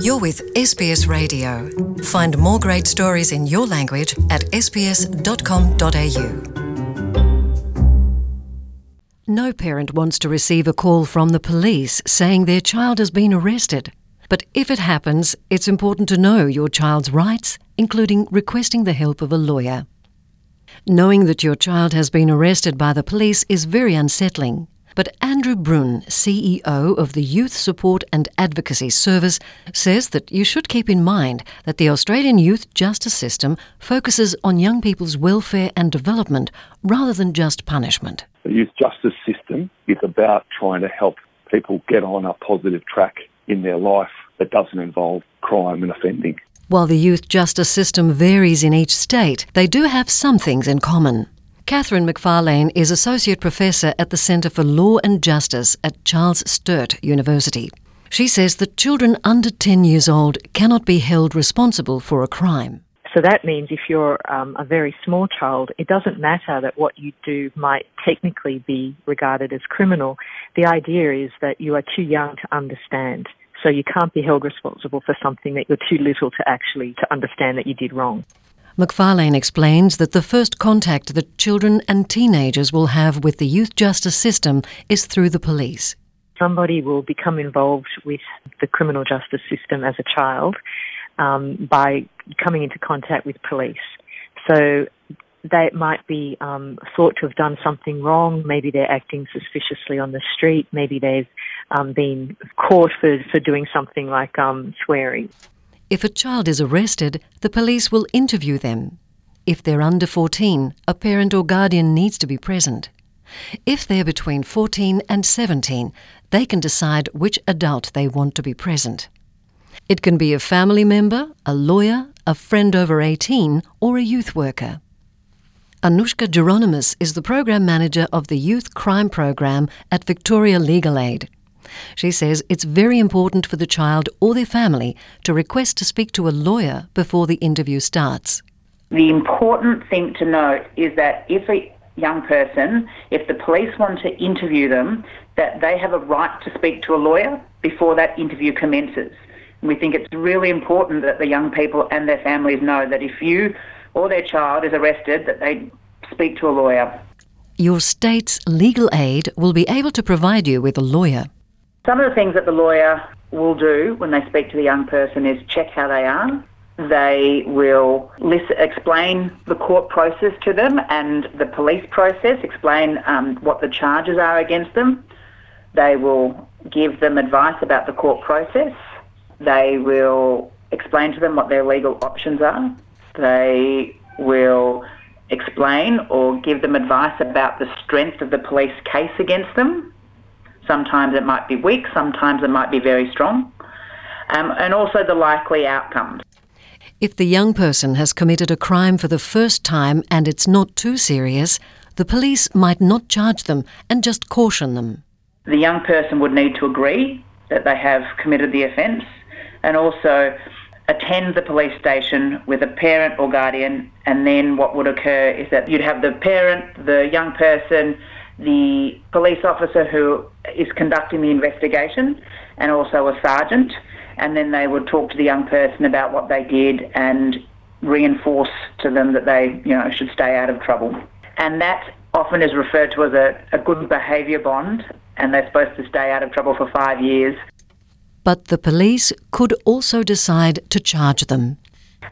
You're with SBS Radio. Find more great stories in your language at sbs.com.au. No parent wants to receive a call from the police saying their child has been arrested. But if it happens, it's important to know your child's rights, including requesting the help of a lawyer. Knowing that your child has been arrested by the police is very unsettling. But Andrew Bruun, CEO of the Youth Support and Advocacy Service, says that you should keep in mind that the Australian youth justice system focuses on young people's welfare and development rather than just punishment. The youth justice system is about trying to help people get on a positive track in their life that doesn't involve crime and offending. While the youth justice system varies in each state, they do have some things in common. Catherine McFarlane is Associate Professor at the Centre for Law and Justice at Charles Sturt University. She says that children under 10 years old cannot be held responsible for a crime. So that means if you're um, a very small child, it doesn't matter that what you do might technically be regarded as criminal. The idea is that you are too young to understand. So you can't be held responsible for something that you're too little to actually to understand that you did wrong. McFarlane explains that the first contact that children and teenagers will have with the youth justice system is through the police. Somebody will become involved with the criminal justice system as a child um, by coming into contact with police. So they might be um, thought to have done something wrong. Maybe they're acting suspiciously on the street. Maybe they've um, been caught for, for doing something like um, swearing. If a child is arrested, the police will interview them. If they're under 14, a parent or guardian needs to be present. If they're between 14 and 17, they can decide which adult they want to be present. It can be a family member, a lawyer, a friend over 18, or a youth worker. Anushka Geronimus is the program manager of the Youth Crime Program at Victoria Legal Aid. She says it's very important for the child or their family to request to speak to a lawyer before the interview starts. The important thing to note is that if a young person, if the police want to interview them, that they have a right to speak to a lawyer before that interview commences. And we think it's really important that the young people and their families know that if you or their child is arrested, that they speak to a lawyer. Your state's legal aid will be able to provide you with a lawyer. Some of the things that the lawyer will do when they speak to the young person is check how they are. They will listen, explain the court process to them and the police process, explain um, what the charges are against them. They will give them advice about the court process. They will explain to them what their legal options are. They will explain or give them advice about the strength of the police case against them Sometimes it might be weak, sometimes it might be very strong, um, and also the likely outcomes. If the young person has committed a crime for the first time and it's not too serious, the police might not charge them and just caution them. The young person would need to agree that they have committed the offence and also attend the police station with a parent or guardian and then what would occur is that you'd have the parent, the young person, the police officer who is conducting the investigation and also a sergeant. And then they would talk to the young person about what they did and reinforce to them that they, you know, should stay out of trouble. And that often is referred to as a, a good behaviour bond, and they're supposed to stay out of trouble for five years. But the police could also decide to charge them.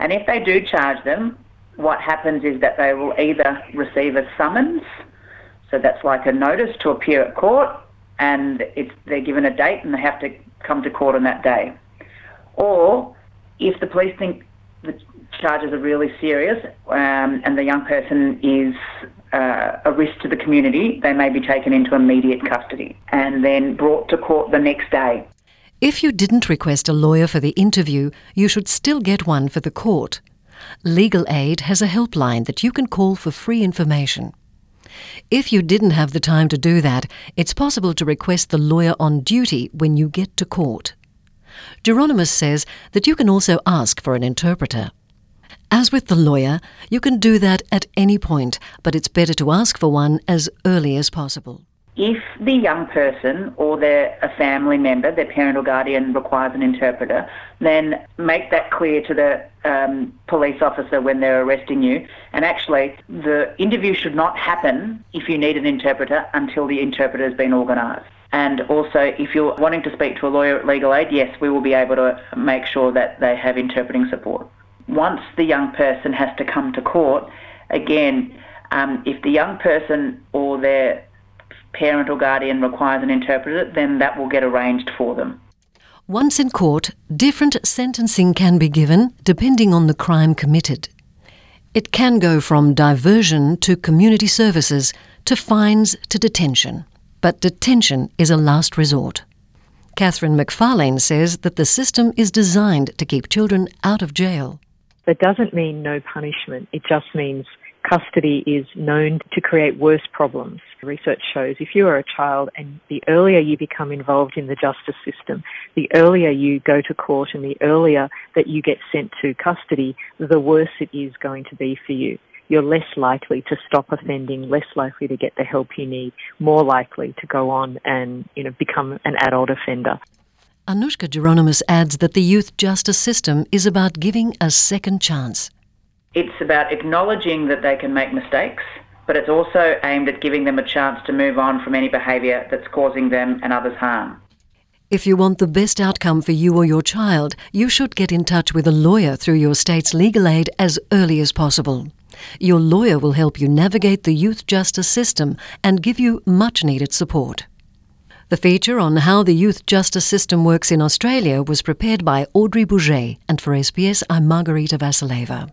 And if they do charge them, what happens is that they will either receive a summons so that's like a notice to appear at court, and it's, they're given a date and they have to come to court on that day. Or if the police think the charges are really serious um, and the young person is uh, a risk to the community, they may be taken into immediate custody and then brought to court the next day. If you didn't request a lawyer for the interview, you should still get one for the court. Legal Aid has a helpline that you can call for free information. If you didn't have the time to do that, it's possible to request the lawyer on duty when you get to court. Geronimus says that you can also ask for an interpreter. As with the lawyer, you can do that at any point, but it's better to ask for one as early as possible. If the young person or their a family member, their parent or guardian requires an interpreter, then make that clear to the um, police officer when they're arresting you. And actually, the interview should not happen if you need an interpreter until the interpreter has been organised. And also, if you're wanting to speak to a lawyer at Legal Aid, yes, we will be able to make sure that they have interpreting support. Once the young person has to come to court, again, um, if the young person or their parent or guardian requires an interpreter, then that will get arranged for them. Once in court, different sentencing can be given depending on the crime committed. It can go from diversion to community services to fines to detention. But detention is a last resort. Catherine McFarlane says that the system is designed to keep children out of jail. That doesn't mean no punishment. It just means custody is known to create worse problems. Research shows if you are a child and the earlier you become involved in the justice system, the earlier you go to court and the earlier that you get sent to custody, the worse it is going to be for you. You're less likely to stop offending, less likely to get the help you need, more likely to go on and you know become an adult offender. Anushka Geronimus adds that the youth justice system is about giving a second chance. It's about acknowledging that they can make mistakes, but it's also aimed at giving them a chance to move on from any behaviour that's causing them and others harm. If you want the best outcome for you or your child, you should get in touch with a lawyer through your state's legal aid as early as possible. Your lawyer will help you navigate the youth justice system and give you much needed support. The feature on how the youth justice system works in Australia was prepared by Audrey Bourget, and for SBS, I'm Margarita Vasileva.